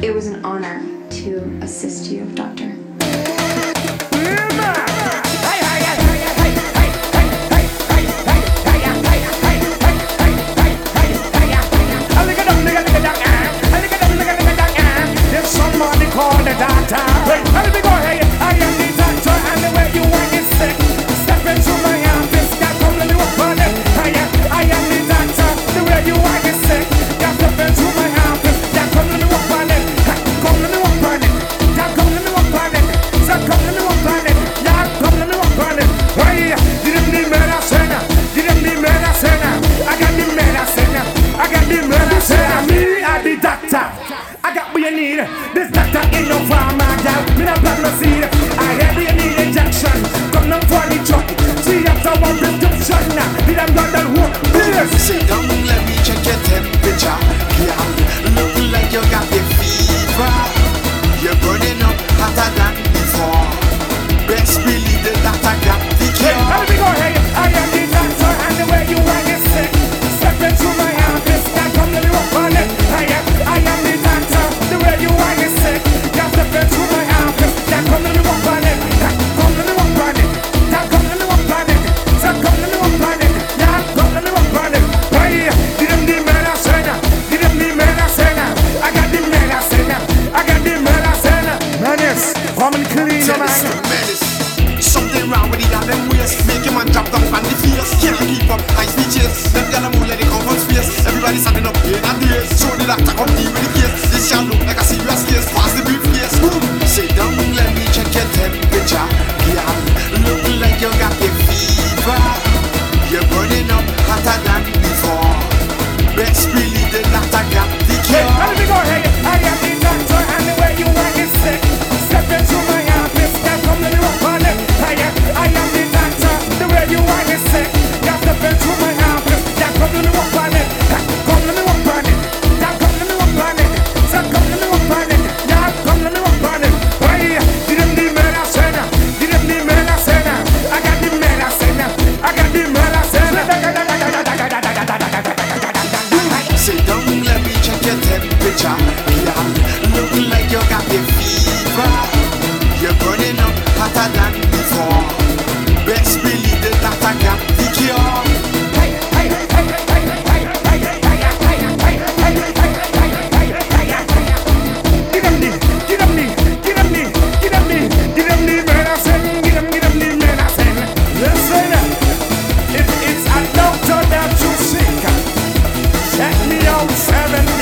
It was an honor to assist you, Doctor. This doctor ain't no farmer, gal. Me not plant no seed. I every need injection. Come down for the truck. See after one prescription. Did I'm done that work? Please. Sit down. saga Vikior Seven